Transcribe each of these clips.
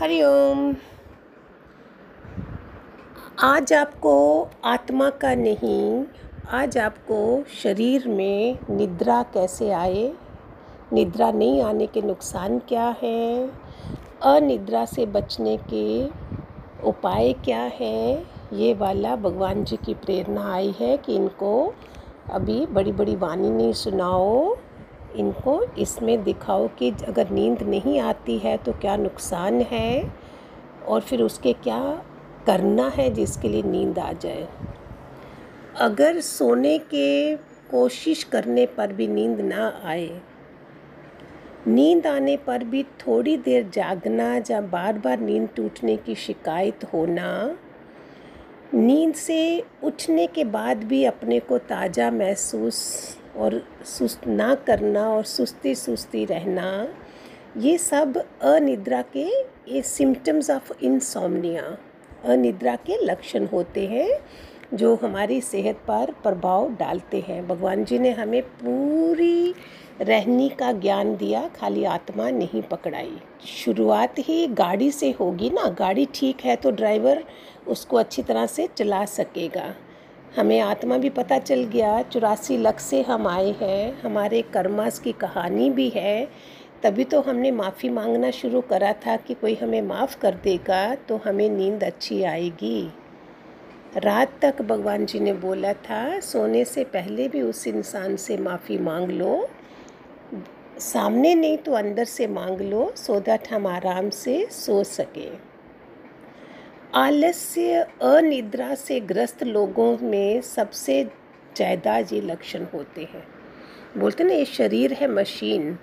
हरिओम। आज आपको आत्मा का नहीं, आज आपको शरीर में निद्रा कैसे आए? निद्रा नहीं आने के नुकसान क्या हैं? अनिद्रा से बचने के उपाय क्या हैं? ये वाला भगवान जी की प्रेरणा आई है कि इनको अभी बड़ी बड़ी वाणी नहीं सुनाओ। इनको इसमें दिखाओ कि अगर नींद नहीं आती है तो क्या नुकसान है? और फिर उसके क्या करना है जिसके लिए नींद आ जाए? अगर सोने के कोशिश करने पर भी नींद ना आए, नींद आने पर भी थोड़ी देर जागना या बार बार नींद टूटने की शिकायत होना, नींद से उठने के बाद भी अपने को ताज़ा महसूस और सुस्त ना करना और सुस्ती सुस्ती रहना, ये सब अनिद्रा के, ये सिम्टम्स ऑफ़ इंसोमनिया अनिद्रा के लक्षण होते हैं, जो हमारी सेहत पर प्रभाव डालते हैं। भगवान जी ने हमें पूरी रहनी का ज्ञान दिया, खाली आत्मा नहीं पकड़ाई। शुरुआत ही गाड़ी से होगी ना, गाड़ी ठीक है तो ड्राइवर उसको अच्छी तरह से चला सकेगा। हमें आत्मा भी पता चल गया, चौरासी लख से हम आए हैं, हमारे कर्मास की कहानी भी है। तभी तो हमने माफ़ी मांगना शुरू करा था कि कोई हमें माफ़ कर देगा तो हमें नींद अच्छी आएगी। रात तक भगवान जी ने बोला था, सोने से पहले भी उस इंसान से माफ़ी मांग लो, सामने नहीं तो अंदर से मांग लो, सो दैट हम आराम से सो सकें। आलस्य, अनिद्रा से ग्रस्त लोगों में सबसे ज़्यादा ये लक्षण होते हैं। बोलते ना, ये शरीर है मशीन।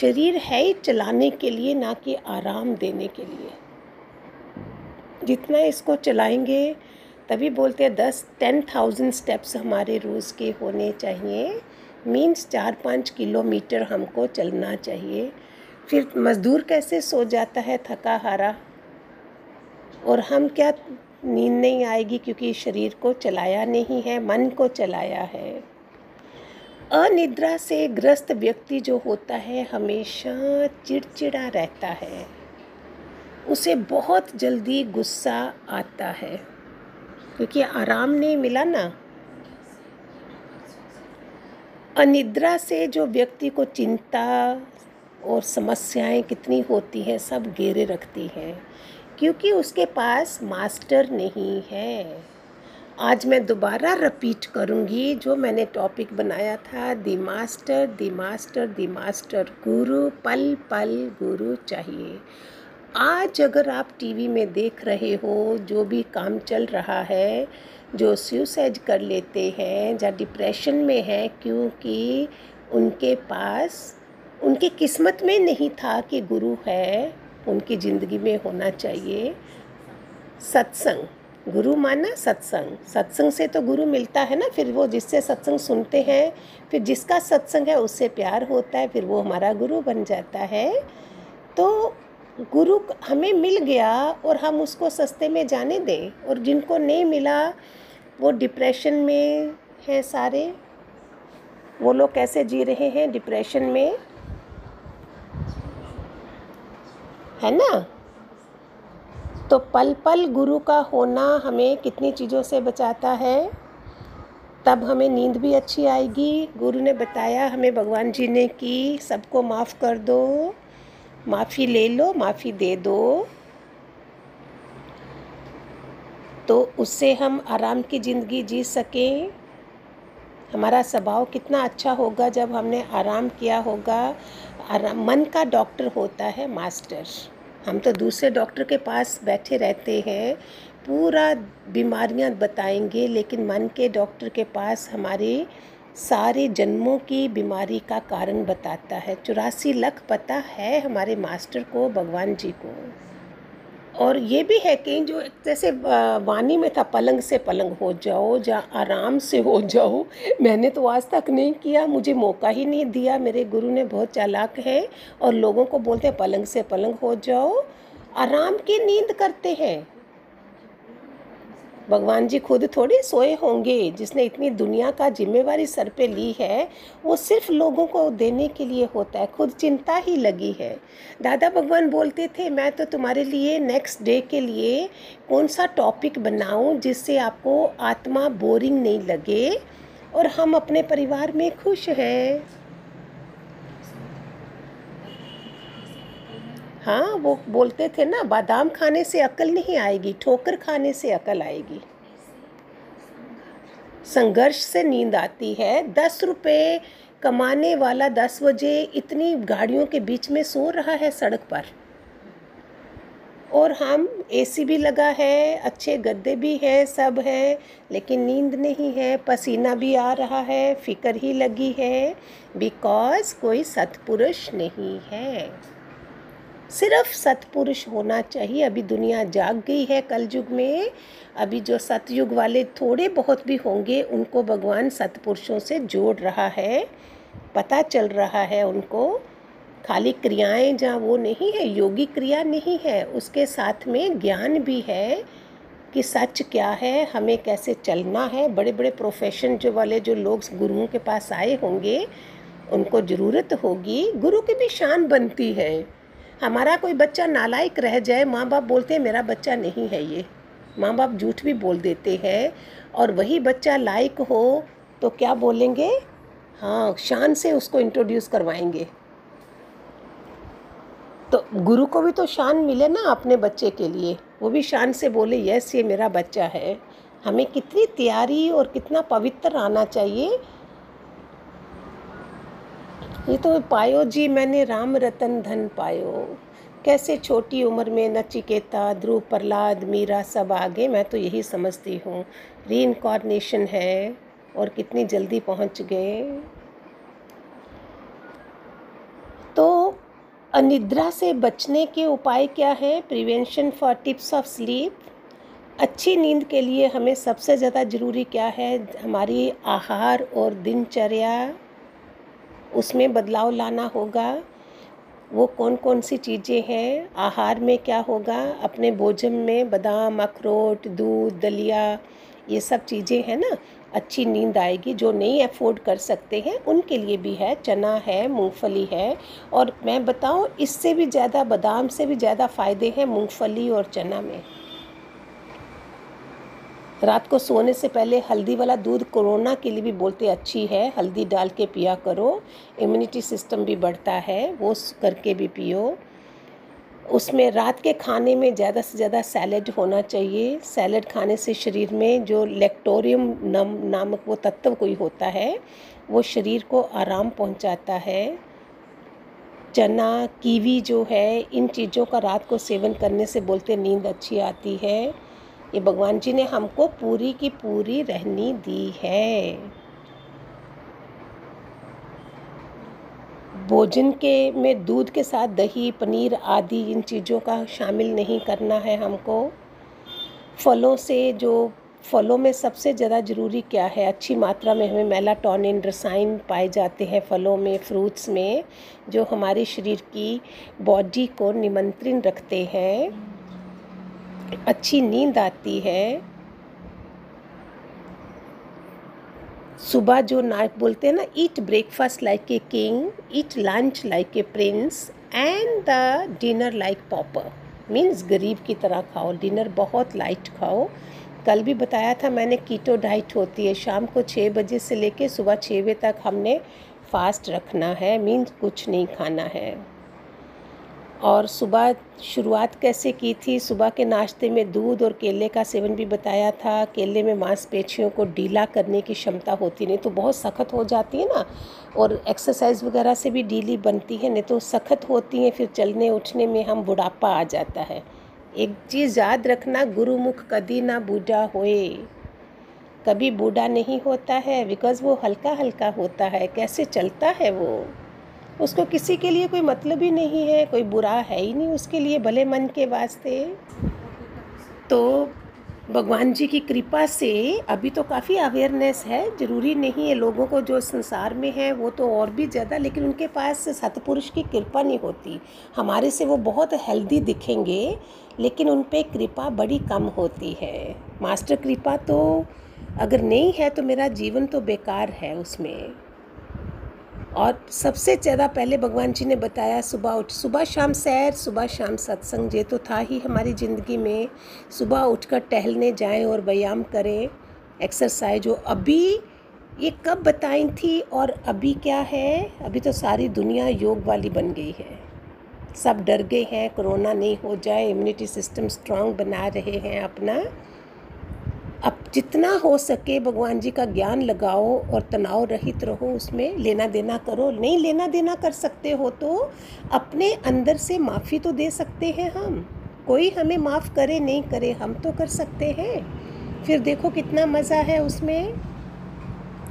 शरीर है ही चलाने के लिए, ना कि आराम देने के लिए। जितना इसको चलाएँगे, तभी बोलते हैं दस टेन थाउज़ेंड स्टेप्स हमारे रोज़ के होने चाहिए। मीन्स चार पाँच किलोमीटर हमको चलना चाहिए। फिर मज़दूर कैसे सो जाता है, थका हारा? और हम क्या नींद नहीं आएगी क्योंकि शरीर को चलाया नहीं है, मन को चलाया है। अनिद्रा से ग्रस्त व्यक्ति जो होता है हमेशा चिड़चिड़ा रहता है। उसे बहुत जल्दी गुस्सा आता है। क्योंकि आराम नहीं मिला ना। अनिद्रा से जो व्यक्ति को चिंता और समस्याएँ कितनी होती हैं, सब घेरे रखती हैं। क्योंकि उसके पास मास्टर नहीं है। आज मैं दोबारा रिपीट करूँगी जो मैंने टॉपिक बनाया था। The master the master the master गुरु पल पल गुरु चाहिए। आज अगर आप टीवी में देख रहे हो, जो भी काम चल रहा है, जो सुसाइड कर लेते हैं या डिप्रेशन में है, क्योंकि उनके पास, उनके किस्मत में नहीं था कि गुरु है उनकी ज़िंदगी में होना चाहिए। सत्संग। गुरु माना सत्संग। सत्संग से तो गुरु मिलता है ना, फिर वो जिससे सत्संग सुनते हैं, फिर जिसका सत्संग है उससे प्यार होता है, फिर वो हमारा गुरु बन जाता है। तो गुरु हमें मिल गया और हम उसको सस्ते में जाने दें और जिनको नहीं मिला, वो डिप्रेशन में हैं सारे। वो लोग कैसे जी रहे हैं डिप्रेशन में? है ना? तो पल पल गुरु का होना हमें कितनी चीज़ों से बचाता है? तब हमें नींद भी अच्छी आएगी। गुरु ने बताया हमें, भगवान जी ने कि सबको माफ़ कर दो, माफ़ी ले लो, माफ़ी दे दो। तो उससे हम आराम की ज़िंदगी जी सकें। हमारा स्वभाव कितना अच्छा होगा जब हमने आराम किया होगा। आराम मन का डॉक्टर होता है मास्टर। हम तो दूसरे डॉक्टर के पास बैठे रहते हैं, पूरा बीमारियाँ बताएँगे, लेकिन मन के डॉक्टर के पास हमारे सारे जन्मों की बीमारी का कारण बताता है। चौरासी लख पता है हमारे मास्टर को, भगवान जी को। और ये भी है कि जो जैसे वाणी में था, पलंग से पलंग हो जाओ जा आराम से हो जाओ, मैंने तो आज तक नहीं किया, मुझे मौका ही नहीं दिया। मेरे गुरु ने बहुत चालाक है और लोगों को बोलते हैं, पलंग से पलंग हो जाओ। आराम की नींद करते हैं। भगवान जी खुद थोड़े सोए होंगे, जिसने इतनी दुनिया का जिम्मेवारी सर पे ली है, वो सिर्फ़ लोगों को देने के लिए होता है, खुद चिंता ही लगी है। दादा भगवान बोलते थे, मैं तो तुम्हारे लिए नेक्स्ट डे के लिए कौन सा टॉपिक बनाऊँ जिससे आपको आत्मा बोरिंग नहीं लगे और हम अपने परिवार में खुश हैं? हाँ वो बोलते थे ना, बादाम खाने से अकल नहीं आएगी, ठोकर खाने से अकल आएगी। संघर्ष से नींद आती है। दस रुपये कमाने वाला दस बजे इतनी गाड़ियों के बीच में सो रहा है सड़क पर। और हम एसी भी लगा है, अच्छे गद्दे भी हैं, सब है, लेकिन नींद नहीं है, पसीना भी आ रहा है, फिकर ही लगी है बिकॉज़ कोई सतपुरुष नहीं है। सिर्फ़ सतपुरुष होना चाहिए। अभी दुनिया जाग गई है कल युग में। अभी जो सतयुग वाले थोड़े बहुत भी होंगे, उनको भगवान सतपुरुषों से जोड़ रहा है। पता चल रहा है उनको। खाली क्रियाएँ जहाँ वो नहीं है, योगी क्रिया नहीं है, उसके साथ में ज्ञान भी है कि सच क्या है, हमें कैसे चलना है। बड़े बड़े प्रोफेशन जो वाले जो लोग गुरुओं के पास आए होंगे, उनको ज़रूरत होगी। गुरु की भी शान बनती है। हमारा कोई बच्चा नालायक रह जाए माँ बाप बोलते हैं, मेरा बच्चा नहीं है ये। माँ बाप झूठ भी बोल देते हैं और वही बच्चा लायक हो तो क्या बोलेंगे? हाँ शान से उसको इंट्रोड्यूस करवाएँगे। तो गुरु को भी तो शान मिले ना अपने बच्चे के लिए। वो भी शान से बोले, यस, ये मेरा बच्चा है। हमें कितनी तैयारी और कितना पवित्र आना चाहिए ये तो पायो जी, मैंने राम रतन धन पायो। कैसे छोटी उम्र में नचिकेता, ध्रुव प्रहलाद, मीरा सब आगे, मैं तो यही समझती हूँ। री इनकॉर्नेशन है और कितनी जल्दी पहुँच गए। तो अनिद्रा से बचने के उपाय क्या है? Prevention for tips of sleep अच्छी नींद के लिए हमें सबसे ज़्यादा ज़रूरी क्या है? हमारी आहार और दिनचर्या। उसमें बदलाव लाना होगा। वो कौन कौन सी चीज़ें हैं? आहार में क्या होगा? अपने भोजन में बादाम, अखरोट, दूध, दलिया, ये सब चीज़ें हैं ना? अच्छी नींद आएगी। जो नहीं अफोर्ड कर सकते हैं, उनके लिए भी है। चना है, मूंगफली है। और मैं बताऊँ, इससे भी ज़्यादा, बादाम से भी ज़्यादा फ़ायदे हैं मूंगफली और चना में। रात को सोने से पहले हल्दी वाला दूध कोरोना के लिए भी बोलते अच्छी है। हल्दी डाल के पिया करो। इम्यूनिटी सिस्टम भी बढ़ता है, वो करके भी पियो। उसमें रात के खाने में ज़्यादा से ज़्यादा सैलड होना चाहिए। सैलड खाने से शरीर में जो लेक्टोरियम नम नामक वो तत्व कोई होता है, वो शरीर को आराम पहुंचाता है। चना, कीवी जो है, इन चीज़ों का रात को सेवन करने से बोलते नींद अच्छी आती है। ये भगवान जी ने हमको पूरी की पूरी रहनी दी है। भोजन के में दूध के साथ दही, पनीर आदि इन चीज़ों का शामिल नहीं करना है हमको। फलों से जो, फलों में सबसे ज़्यादा ज़रूरी क्या है? अच्छी मात्रा में हमें मेलाटोनिन, रसायन पाए जाते हैं फलों में, फ्रूट्स में, जो हमारे शरीर की बॉडी को निमंत्रण रखते हैं। अच्छी नींद आती है, सुबह जो नाइट बोलते हैं ना eat breakfast like a king eat lunch like a prince and the dinner like pauper means गरीब की तरह खाओ डिनर बहुत लाइट खाओ। कल भी बताया था मैंने कीटो डाइट होती है। शाम को छः बजे से लेके सुबह छः बजे तक हमने फास्ट रखना है मीन्स कुछ नहीं खाना है। और सुबह शुरुआत कैसे की थी? सुबह के नाश्ते में दूध और केले का सेवन भी बताया था। केले में मांसपेशियों को ढीला करने की क्षमता होती नहीं तो बहुत सख्त हो जाती है ना? और एक्सरसाइज वगैरह से भी ढीली बनती है, नहीं तो सख्त होती हैं, फिर चलने उठने में हम बुढ़ापा आ जाता है। एक चीज़ याद रखना, गुरुमुख कभी ना बूढ़ा होए। कभी बूढ़ा नहीं होता है बिकॉज़ वो हल्का हल्का होता है। कैसे चलता है वो? उसको किसी के लिए कोई मतलब ही नहीं है, कोई बुरा है ही नहीं उसके लिए भले मन के वास्ते। तो भगवान जी की कृपा से अभी तो काफ़ी अवेयरनेस है, ज़रूरी नहीं है लोगों को जो संसार में है, वो तो और भी ज़्यादा, लेकिन उनके पास सतपुरुष की कृपा नहीं होती। हमारे से वो बहुत हेल्दी दिखेंगे, लेकिन उन पर कृपा बड़ी कम होती है। मास्टर कृपा तो अगर नहीं है तो मेरा जीवन तो बेकार है उसमें। और सबसे ज़्यादा पहले भगवान जी ने बताया, सुबह उठ, सुबह शाम सैर, सुबह शाम सत्संग, ये तो था ही हमारी ज़िंदगी में। सुबह उठकर टहलने जाएँ और व्यायाम करें एक्सरसाइज हो अभी ये कब बताई थी और अभी क्या है? अभी तो सारी दुनिया योग वाली बन गई है। सब डर गए हैं, कोरोना नहीं हो जाए इम्यूनिटी सिस्टम स्ट्रांग बना रहे हैं अपना। अब जितना हो सके भगवान जी का ज्ञान लगाओ और तनाव रहित रहो, उसमें लेना देना करो। नहीं लेना देना कर सकते हो तो अपने अंदर से माफ़ी तो दे सकते हैं हम। कोई हमें माफ़ करे, नहीं करे, हम तो कर सकते हैं। फिर देखो कितना मज़ा है उसमें।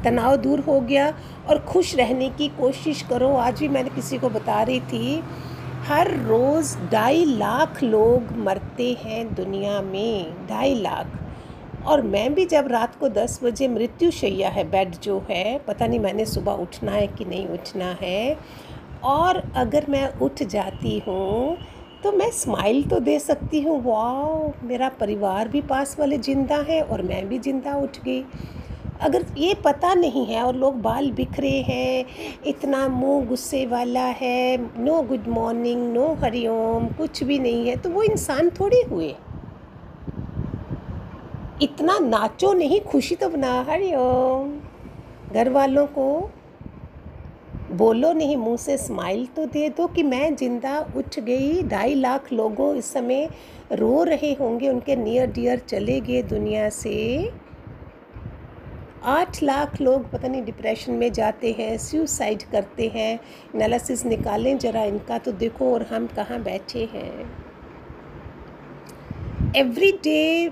तनाव दूर हो गया और खुश रहने की कोशिश करो। आज भी मैंने किसी को बता रही थी, हर रोज़ ढाई लाख लोग मरते हैं दुनिया में, ढाई लाख। और मैं भी जब रात को दस बजे मृत्यु शैया है, बेड जो है, पता नहीं मैंने सुबह उठना है कि नहीं उठना है, और अगर मैं उठ जाती हूँ तो मैं स्माइल तो दे सकती हूँ वाह मेरा परिवार भी पास वाले ज़िंदा है और मैं भी ज़िंदा उठ गई। अगर ये पता नहीं है और लोग बाल बिखरे हैं, इतना मुँह गुस्से वाला है, no good morning, no Hariom कुछ भी नहीं है तो वो इंसान थोड़े हुए। इतना नाचो नहीं, खुशी तो बना हरिओम घर वालों को बोलो नहीं, मुँह से स्माइल तो दे दो कि मैं ज़िंदा उठ गई। ढाई लाख लोगों इस समय रो रहे होंगे, उनके नियर डियर चले गए दुनिया से। आठ लाख लोग पता नहीं डिप्रेशन में जाते हैं सुसाइड करते हैं। एनालिसिस निकालें ज़रा, इनका तो देखो और हम कहाँ बैठे हैं। एवरी डे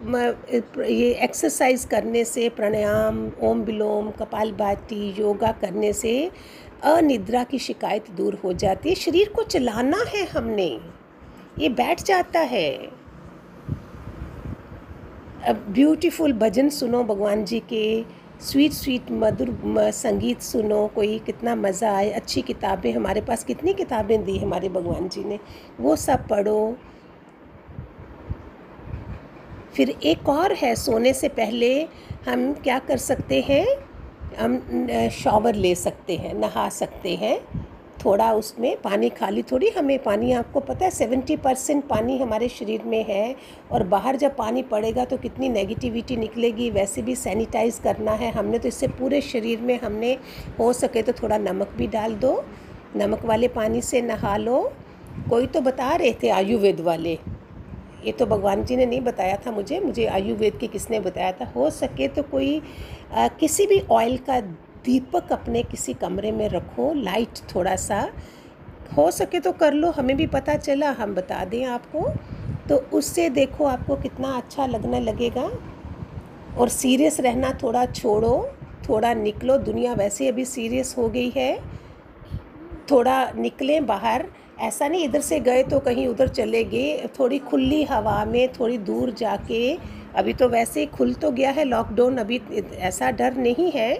ये एक्सरसाइज करने से, प्राणायाम, ओम विलोम, कपाल भाती, योगा करने से अनिद्रा की शिकायत दूर हो जाती है। शरीर को चलाना है हमने। ये बैठ जाता है। अब ब्यूटीफुल भजन सुनो भगवान जी के। स्वीट स्वीट मधुर संगीत सुनो। कोई कितना मज़ा आए। अच्छी किताबें, हमारे पास कितनी किताबें दी हमारे भगवान जी ने। वो सब पढ़ो। फिर एक और है, सोने से पहले हम क्या कर सकते हैं? हम शॉवर ले सकते हैं, नहा सकते हैं। थोड़ा उसमें पानी खाली थोड़ी, हमें पानी, आपको पता है सेवेंटी परसेंट पानी हमारे शरीर में है और बाहर जब पानी पड़ेगा तो कितनी नेगेटिविटी निकलेगी, वैसे भी सैनिटाइज करना है। हमने तो इससे पूरे शरीर में हमने, हो सके तो थोड़ा नमक भी डाल दो, नमक वाले पानी से नहा लो। कोई तो बता रहे थे आयुर्वेद वाले। ये तो भगवान जी ने नहीं बताया था मुझे मुझे आयुर्वेद के किसने बताया था। हो सके तो कोई आ, किसी भी ऑयल का दीपक अपने किसी कमरे में रखो लाइट थोड़ा सा। हो सके तो कर लो हमें भी पता चला हम बता दें आपको। तो उससे देखो आपको कितना अच्छा लगने लगेगा। और सीरियस रहना थोड़ा छोड़ो थोड़ा निकलो। दुनिया वैसे अभी सीरियस हो गई है। थोड़ा निकलें बाहर। ऐसा नहीं, इधर से गए तो कहीं उधर चले गए। थोड़ी खुली हवा में थोड़ी दूर जाके, अभी तो वैसे ही खुल तो गया है लॉकडाउन अभी ऐसा डर नहीं है।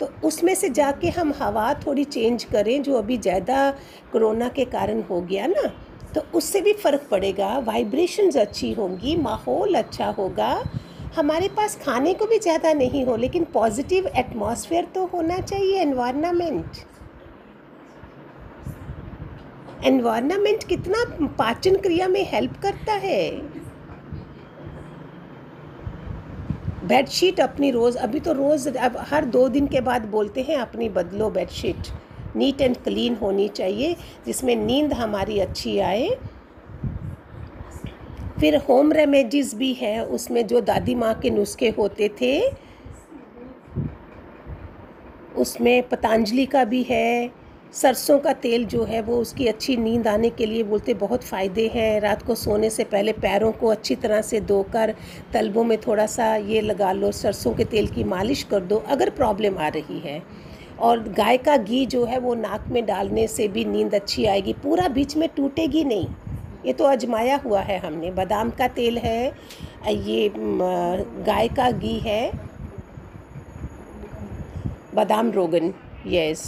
तो उसमें से जाके हम हवा थोड़ी चेंज करें, जो अभी ज़्यादा कोरोना के कारण हो गया ना तो उससे भी फ़र्क पड़ेगा। वाइब्रेशंस अच्छी होंगी, माहौल अच्छा होगा। हमारे पास खाने को भी ज़्यादा नहीं हो, लेकिन पॉजिटिव एटमॉस्फेयर तो होना चाहिए एनवायरनमेंट एनवायरनमेंट कितना पाचन क्रिया में हेल्प करता है? बेडशीट अपनी रोज़, अभी तो रोज़, अब हर दो दिन के बाद बोलते हैं अपनी बदलो बेडशीट नीट एंड क्लीन होनी चाहिए, जिसमें नींद हमारी अच्छी आए। फिर होम रेमेडीज़ भी है, उसमें जो दादी माँ के नुस्खे होते थे, उसमें पतंजलि का भी है। सरसों का तेल जो है वो उसकी अच्छी नींद आने के लिए बोलते बहुत फ़ायदे हैं। रात को सोने से पहले पैरों को अच्छी तरह से धोकर, तलबों में थोड़ा सा ये लगा लो, सरसों के तेल की मालिश कर दो, अगर प्रॉब्लम आ रही है। और गाय का घी जो है वो नाक में डालने से भी नींद अच्छी आएगी। पूरा बीच में टूटेगी नहीं। ये तो अजमाया हुआ है हमने। बादाम का तेल है, ये गाय का घी है। बादाम रोगन यस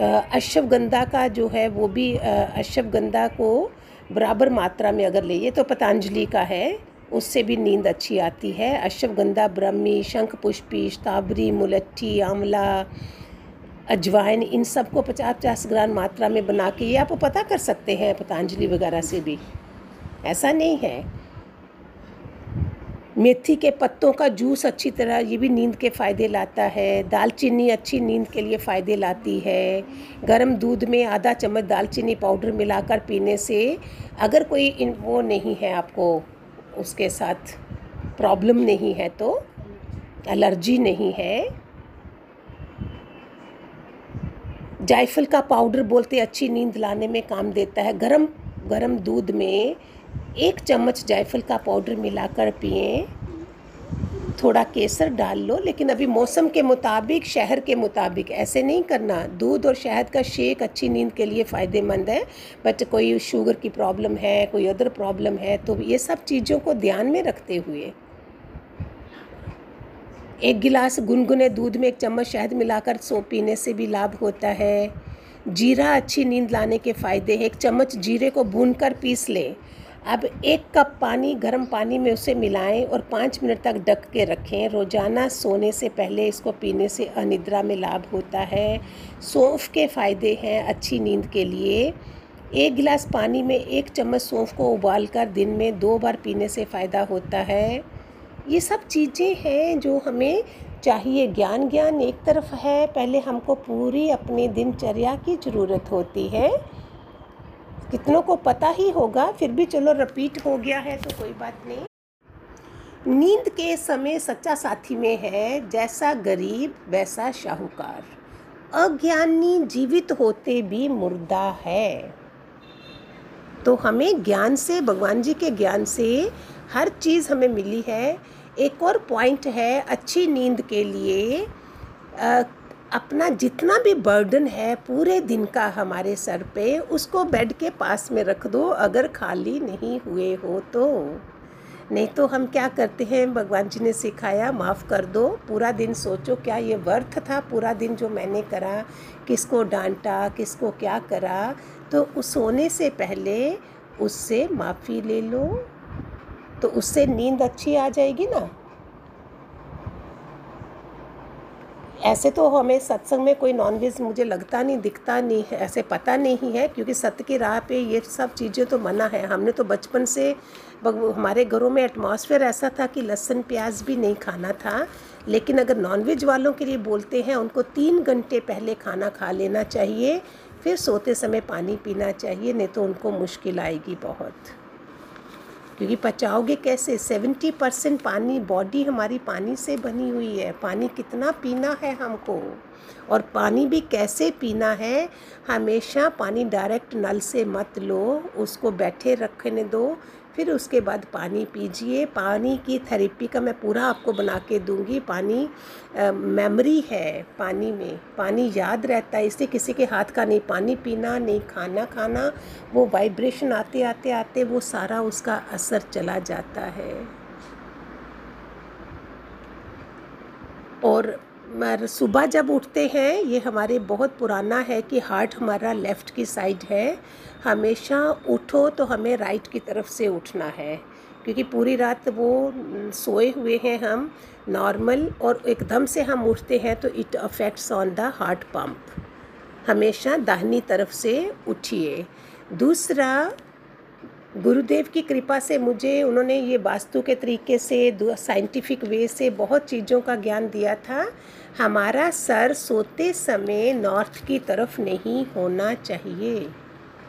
अश्वगंधा का जो है, वो भी अश्वगंधा को बराबर मात्रा में अगर ले तो पतंजलि का है। उससे भी नींद अच्छी आती है। अश्वगंधा ब्रह्मी, शंख, पुष्पी ताबरी मुलट्ठी, आंवला, अजवाइन, इन सबको पचास पचास ग्राम मात्रा में बना के ये आप पता कर सकते हैं पतंजलि वगैरह से भी। ऐसा नहीं है। मेथी के पत्तों का जूस अच्छी तरह, ये भी नींद के फ़ायदे लाता है। दालचीनी अच्छी नींद के लिए फ़ायदे लाती है। गर्म दूध में आधा चम्मच दालचीनी पाउडर मिलाकर पीने से अगर कोई इन, वो नहीं है आपको, उसके साथ प्रॉब्लम नहीं है तो एलर्जी नहीं है। जायफल का पाउडर बोलते, अच्छी नींद लाने में काम देता है। गरम गरम दूध में एक चम्मच जायफल का पाउडर मिलाकर पिए। थोड़ा केसर डाल लो, लेकिन अभी मौसम के मुताबिक, शहर के मुताबिक ऐसे नहीं करना। दूध और शहद का शेक अच्छी नींद के लिए फ़ायदेमंद है बट कोई शुगर की प्रॉब्लम है, कोई अदर प्रॉब्लम है तो ये सब चीज़ों को ध्यान में रखते हुए। एक गिलास गुनगुने दूध में एक चम्मच शहद मिलाकर सो पीने से भी लाभ होता है। जीरा अच्छी नींद लाने के फ़ायदे हैं। एक चम्मच जीरे को भूनकर पीस लें। अब एक कप पानी गर्म पानी में उसे मिलाएँ और पाँच मिनट तक ढक के रखें। रोज़ाना सोने से पहले इसको पीने से अनिद्रा में लाभ होता है। सौंफ के फ़ायदे हैं अच्छी नींद के लिए। एक गिलास पानी में एक चम्मच सौंफ को उबालकर दिन में दो बार पीने से फ़ायदा होता है। ये सब चीज़ें हैं जो हमें चाहिए। ज्ञान ज्ञान एक तरफ़ है। पहले हमको पूरी अपनी दिनचर्या की ज़रूरत होती है। कितनों को पता ही होगा फिर भी चलो रिपीट हो गया है तो कोई बात नहीं। नींद के समय सच्चा साथी में है जैसा गरीब वैसा शाहूकार। अज्ञानी जीवित होते भी मुर्दा है। तो हमें ज्ञान से भगवान जी के ज्ञान से हर चीज़ हमें मिली है। एक और पॉइंट है अच्छी नींद के लिए आ, अपना जितना भी बर्डन है पूरे दिन का हमारे सर पे, उसको बेड के पास में रख दो, अगर खाली नहीं हुए हो तो। नहीं तो हम क्या करते हैं? भगवान जी ने सिखाया, माफ़ कर दो। पूरा दिन सोचो क्या ये वर्थ था? पूरा दिन जो मैंने करा, किसको डांटा, किसको क्या करा तो उस सोने से पहले उससे माफ़ी ले लो। तो उससे नींद अच्छी आ जाएगी ना? ऐसे तो हमें सत्संग में कोई नॉनवेज मुझे लगता नहीं, दिखता नहीं है, ऐसे पता नहीं है, क्योंकि सत्य की राह पे ये सब चीज़ें तो मना है। हमने तो बचपन से हमारे घरों में एटमॉस्फेयर ऐसा था कि लहसुन प्याज भी नहीं खाना था, लेकिन अगर नॉनवेज वालों के लिए बोलते हैं, उनको तीन घंटे पहले खाना खा लेना चाहिए, फिर सोते समय पानी पीना चाहिए, नहीं तो उनको मुश्किल आएगी बहुत। क्योंकि पचाओगे कैसे? सेवेंटी परसेंट पानी बॉडी हमारी पानी से बनी हुई है। पानी कितना पीना है हमको? और पानी भी कैसे पीना है, हमेशा पानी डायरेक्ट नल से मत लो, उसको बैठे रखने दो, फिर उसके बाद पानी पीजिए। पानी की थेरेपी का मैं पूरा आपको बना के दूँगी। पानी मेमोरी है पानी में, पानी याद रहता है इससे किसी के हाथ का नहीं, पानी पीना नहीं, खाना खाना, वो वाइब्रेशन आते आते आते, वो सारा उसका असर चला जाता है। और सुबह जब उठते हैं, ये हमारे बहुत पुराना है कि हार्ट हमारा लेफ़्ट की साइड है। हमेशा उठो तो हमें राइट की तरफ़ से उठना है, क्योंकि पूरी रात वो सोए हुए हैं हम, नॉर्मल और एकदम से हम उठते हैं तो it affects on the heart pump. हमेशा दाहिनी तरफ़ से उठिए। दूसरा गुरुदेव की कृपा से मुझे, उन्होंने ये वास्तु के तरीके से साइंटिफिक वे से बहुत चीज़ों का ज्ञान दिया था। हमारा सर सोते समय नॉर्थ की तरफ़ नहीं होना चाहिए।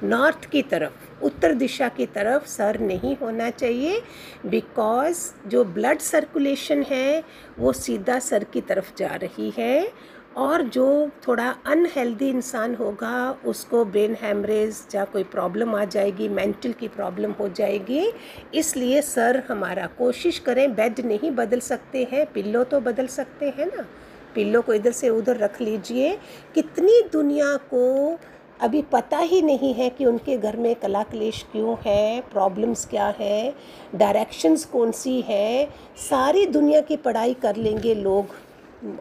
नॉर्थ की तरफ़, उत्तर दिशा की तरफ़ सर नहीं होना चाहिए। बिकॉज़ जो ब्लड सर्कुलेशन है, वो सीधा सर की तरफ़ जा रही है। और जो थोड़ा अनहेल्दी इंसान होगा, उसको ब्रेन हैमरेज या कोई प्रॉब्लम आ जाएगी मेंटल की प्रॉब्लम हो जाएगी। इसलिए सर हमारा कोशिश करें बेड नहीं बदल सकते हैं पिल्लो तो बदल सकते हैं ना। पिल्लो को इधर से उधर रख लीजिए। कितनी दुनिया को अभी पता ही नहीं है कि उनके घर में कला क्लेश क्यों है प्रॉब्लम्स क्या है डायरेक्शंस कौन सी है। सारी दुनिया की पढ़ाई कर लेंगे लोग।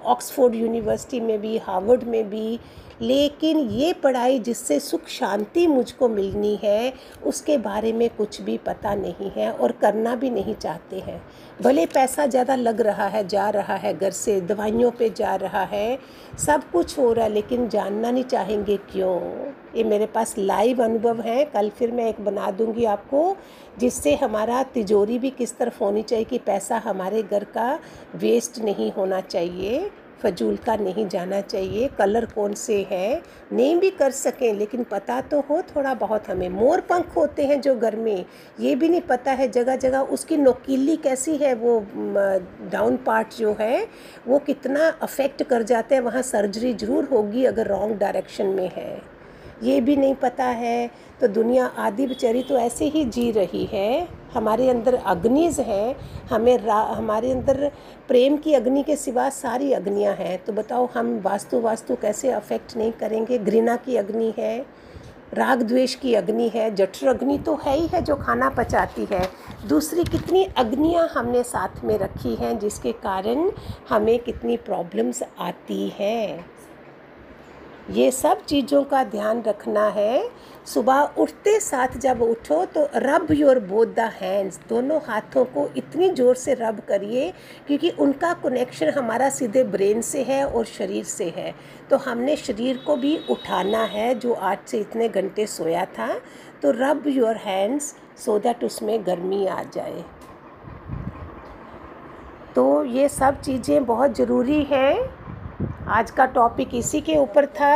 ऑक्सफोर्ड यूनिवर्सिटी में भी, हार्वर्ड में भी, लेकिन ये पढ़ाई जिससे सुख शांति मुझको मिलनी है, उसके बारे में कुछ भी पता नहीं है और करना भी नहीं चाहते हैं। भले पैसा ज़्यादा लग रहा है, जा रहा है, घर से दवाइयों पे जा रहा है, सब कुछ हो रहा है, लेकिन जानना नहीं चाहेंगे क्यों? ये मेरे पास लाइव अनुभव है। कल फिर मैं एक बना दूँगी आपको, जिससे हमारा तिजोरी भी किस तरफ़ होनी चाहिए कि पैसा हमारे घर का वेस्ट नहीं होना चाहिए, फजूल का नहीं जाना चाहिए कलर कौन से हैं नहीं भी कर सकें, लेकिन पता तो हो थोड़ा बहुत हमें। मोर पंख होते हैं जो घर में, ये भी नहीं पता है जगह जगह उसकी नोकीली कैसी है, वो डाउन पार्ट जो है, वो कितना अफेक्ट कर जाते हैं, वहाँ सर्जरी ज़रूर होगी अगर रॉन्ग डायरेक्शन में है। ये भी नहीं पता है। तो दुनिया आदि बेचारी तो ऐसे ही जी रही है। हमारे अंदर अग्निज हैं। हमें हमारे अंदर प्रेम की अग्नि के सिवा सारी अग्नियाँ हैं। तो बताओ हम वास्तु वास्तु कैसे अफेक्ट नहीं करेंगे? घृणा की अग्नि है, राग द्वेष की अग्नि है, जठर अग्नि तो है ही है जो खाना पचाती है। दूसरी कितनी अग्नियाँ हमने साथ में रखी हैं जिसके कारण हमें कितनी प्रॉब्लम्स आती हैं। ये सब चीज़ों का ध्यान रखना है। सुबह उठते साथ जब उठो तो rub your both the hands, दोनों हाथों को इतनी ज़ोर से रब करिए क्योंकि उनका कनेक्शन हमारा सीधे ब्रेन से है और शरीर से है। तो हमने शरीर को भी उठाना है जो आज से इतने घंटे सोया था। तो rub your hands so that उसमें गर्मी आ जाए। तो ये सब चीज़ें बहुत ज़रूरी हैं। आज का टॉपिक इसी के ऊपर था।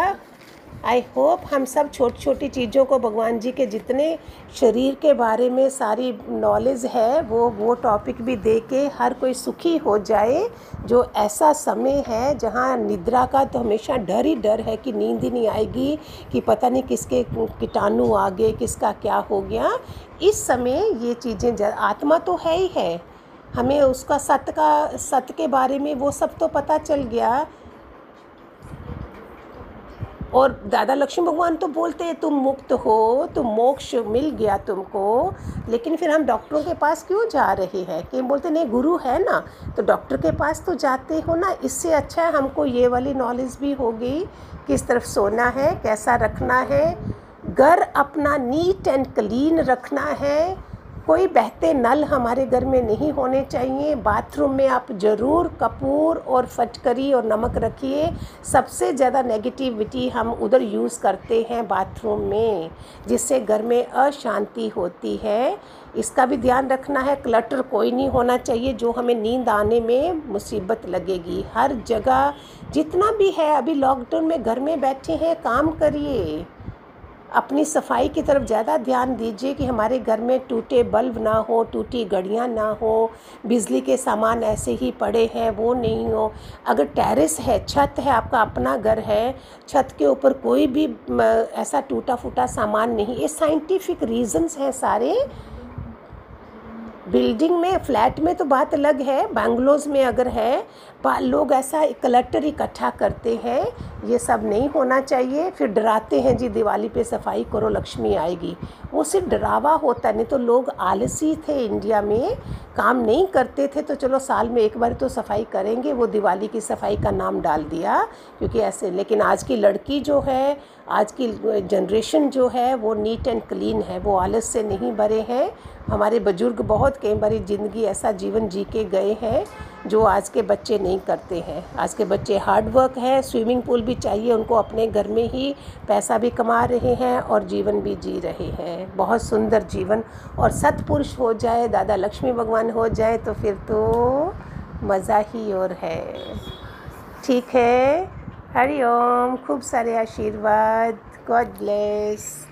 आई होप हम सब छोटी छोटी चीज़ों को भगवान जी के जितने शरीर के बारे में सारी नॉलेज है, वो वो टॉपिक भी दे के हर कोई सुखी हो जाए, जो ऐसा समय है जहाँ निद्रा का तो हमेशा डर ही डर है कि नींद ही नहीं आएगी, कि पता नहीं किसके कीटाणु आ गए, किसका क्या हो गया। इस समय ये चीज़ें आत्मा तो है ही है। हमें उसका सत्य का सत्य के बारे में वो सब तो पता चल गया। और दादा लक्ष्मी भगवान तो बोलते हैं, तुम मुक्त हो, तुम मोक्ष मिल गया तुमको, लेकिन फिर हम डॉक्टरों के पास क्यों जा रहे हैं? कि बोलते, नहीं, गुरु है ना तो डॉक्टर के पास तो जाते हो ना, इससे अच्छा है हमको ये वाली नॉलेज भी होगी, किस तरफ़ सोना है, कैसा रखना है, घर अपना नीट एंड क्लीन रखना है कोई बहते नल हमारे घर में नहीं होने चाहिए। बाथरूम में आप ज़रूर कपूर और फटकरी और नमक रखिए। सबसे ज़्यादा नेगेटिविटी हम उधर यूज़ करते हैं बाथरूम में, जिससे घर में अशांति होती है। इसका भी ध्यान रखना है क्लटर कोई नहीं होना चाहिए, जो हमें नींद आने में मुसीबत लगेगी। हर जगह जितना भी है, अभी लॉकडाउन में घर में बैठे हैं, काम करिए। अपनी सफ़ाई की तरफ़ ज़्यादा ध्यान दीजिए कि हमारे घर में टूटे बल्ब ना हो, टूटी घड़ियाँ ना हो, बिजली के सामान ऐसे ही पड़े हैं, वो नहीं हो। अगर टेरेस है, छत है, आपका अपना घर है, छत के ऊपर कोई भी ऐसा टूटा फूटा सामान नहीं। ये साइंटिफिक रीजंस हैं सारे। बिल्डिंग में, फ्लैट में तो बात अलग है, बैंगलोज में अगर है लोग ऐसा कलेक्टर इकट्ठा करते हैं, ये सब नहीं होना चाहिए, फिर डराते हैं, जी, दिवाली पे सफ़ाई करो, लक्ष्मी आएगी। वो सिर्फ़ डरावा होता नहीं तो लोग आलसी थे इंडिया में, काम नहीं करते थे तो चलो साल में एक बार तो सफ़ाई करेंगे, वो दिवाली की सफ़ाई का नाम डाल दिया, क्योंकि ऐसे, लेकिन आज की लड़की जो है, आज की जनरेशन जो है, वो नीट एंड क्लीन है, वो आलस से नहीं भरे हैं। हमारे बुज़ुर्ग बहुत कई बारी ज़िंदगी ऐसा जीवन जी के गए हैं जो आज के बच्चे नहीं करते हैं। आज के बच्चे हार्ड वर्क है स्विमिंग पूल भी चाहिए, उनको अपने घर में ही पैसा भी कमा रहे हैं और जीवन भी जी रहे हैं। बहुत सुंदर जीवन। और सतपुरुष हो जाए, दादा लक्ष्मी भगवान हो जाए तो फिर तो मज़ा ही और है। ठीक है? हरिओम खूब सारे आशीर्वाद। God bless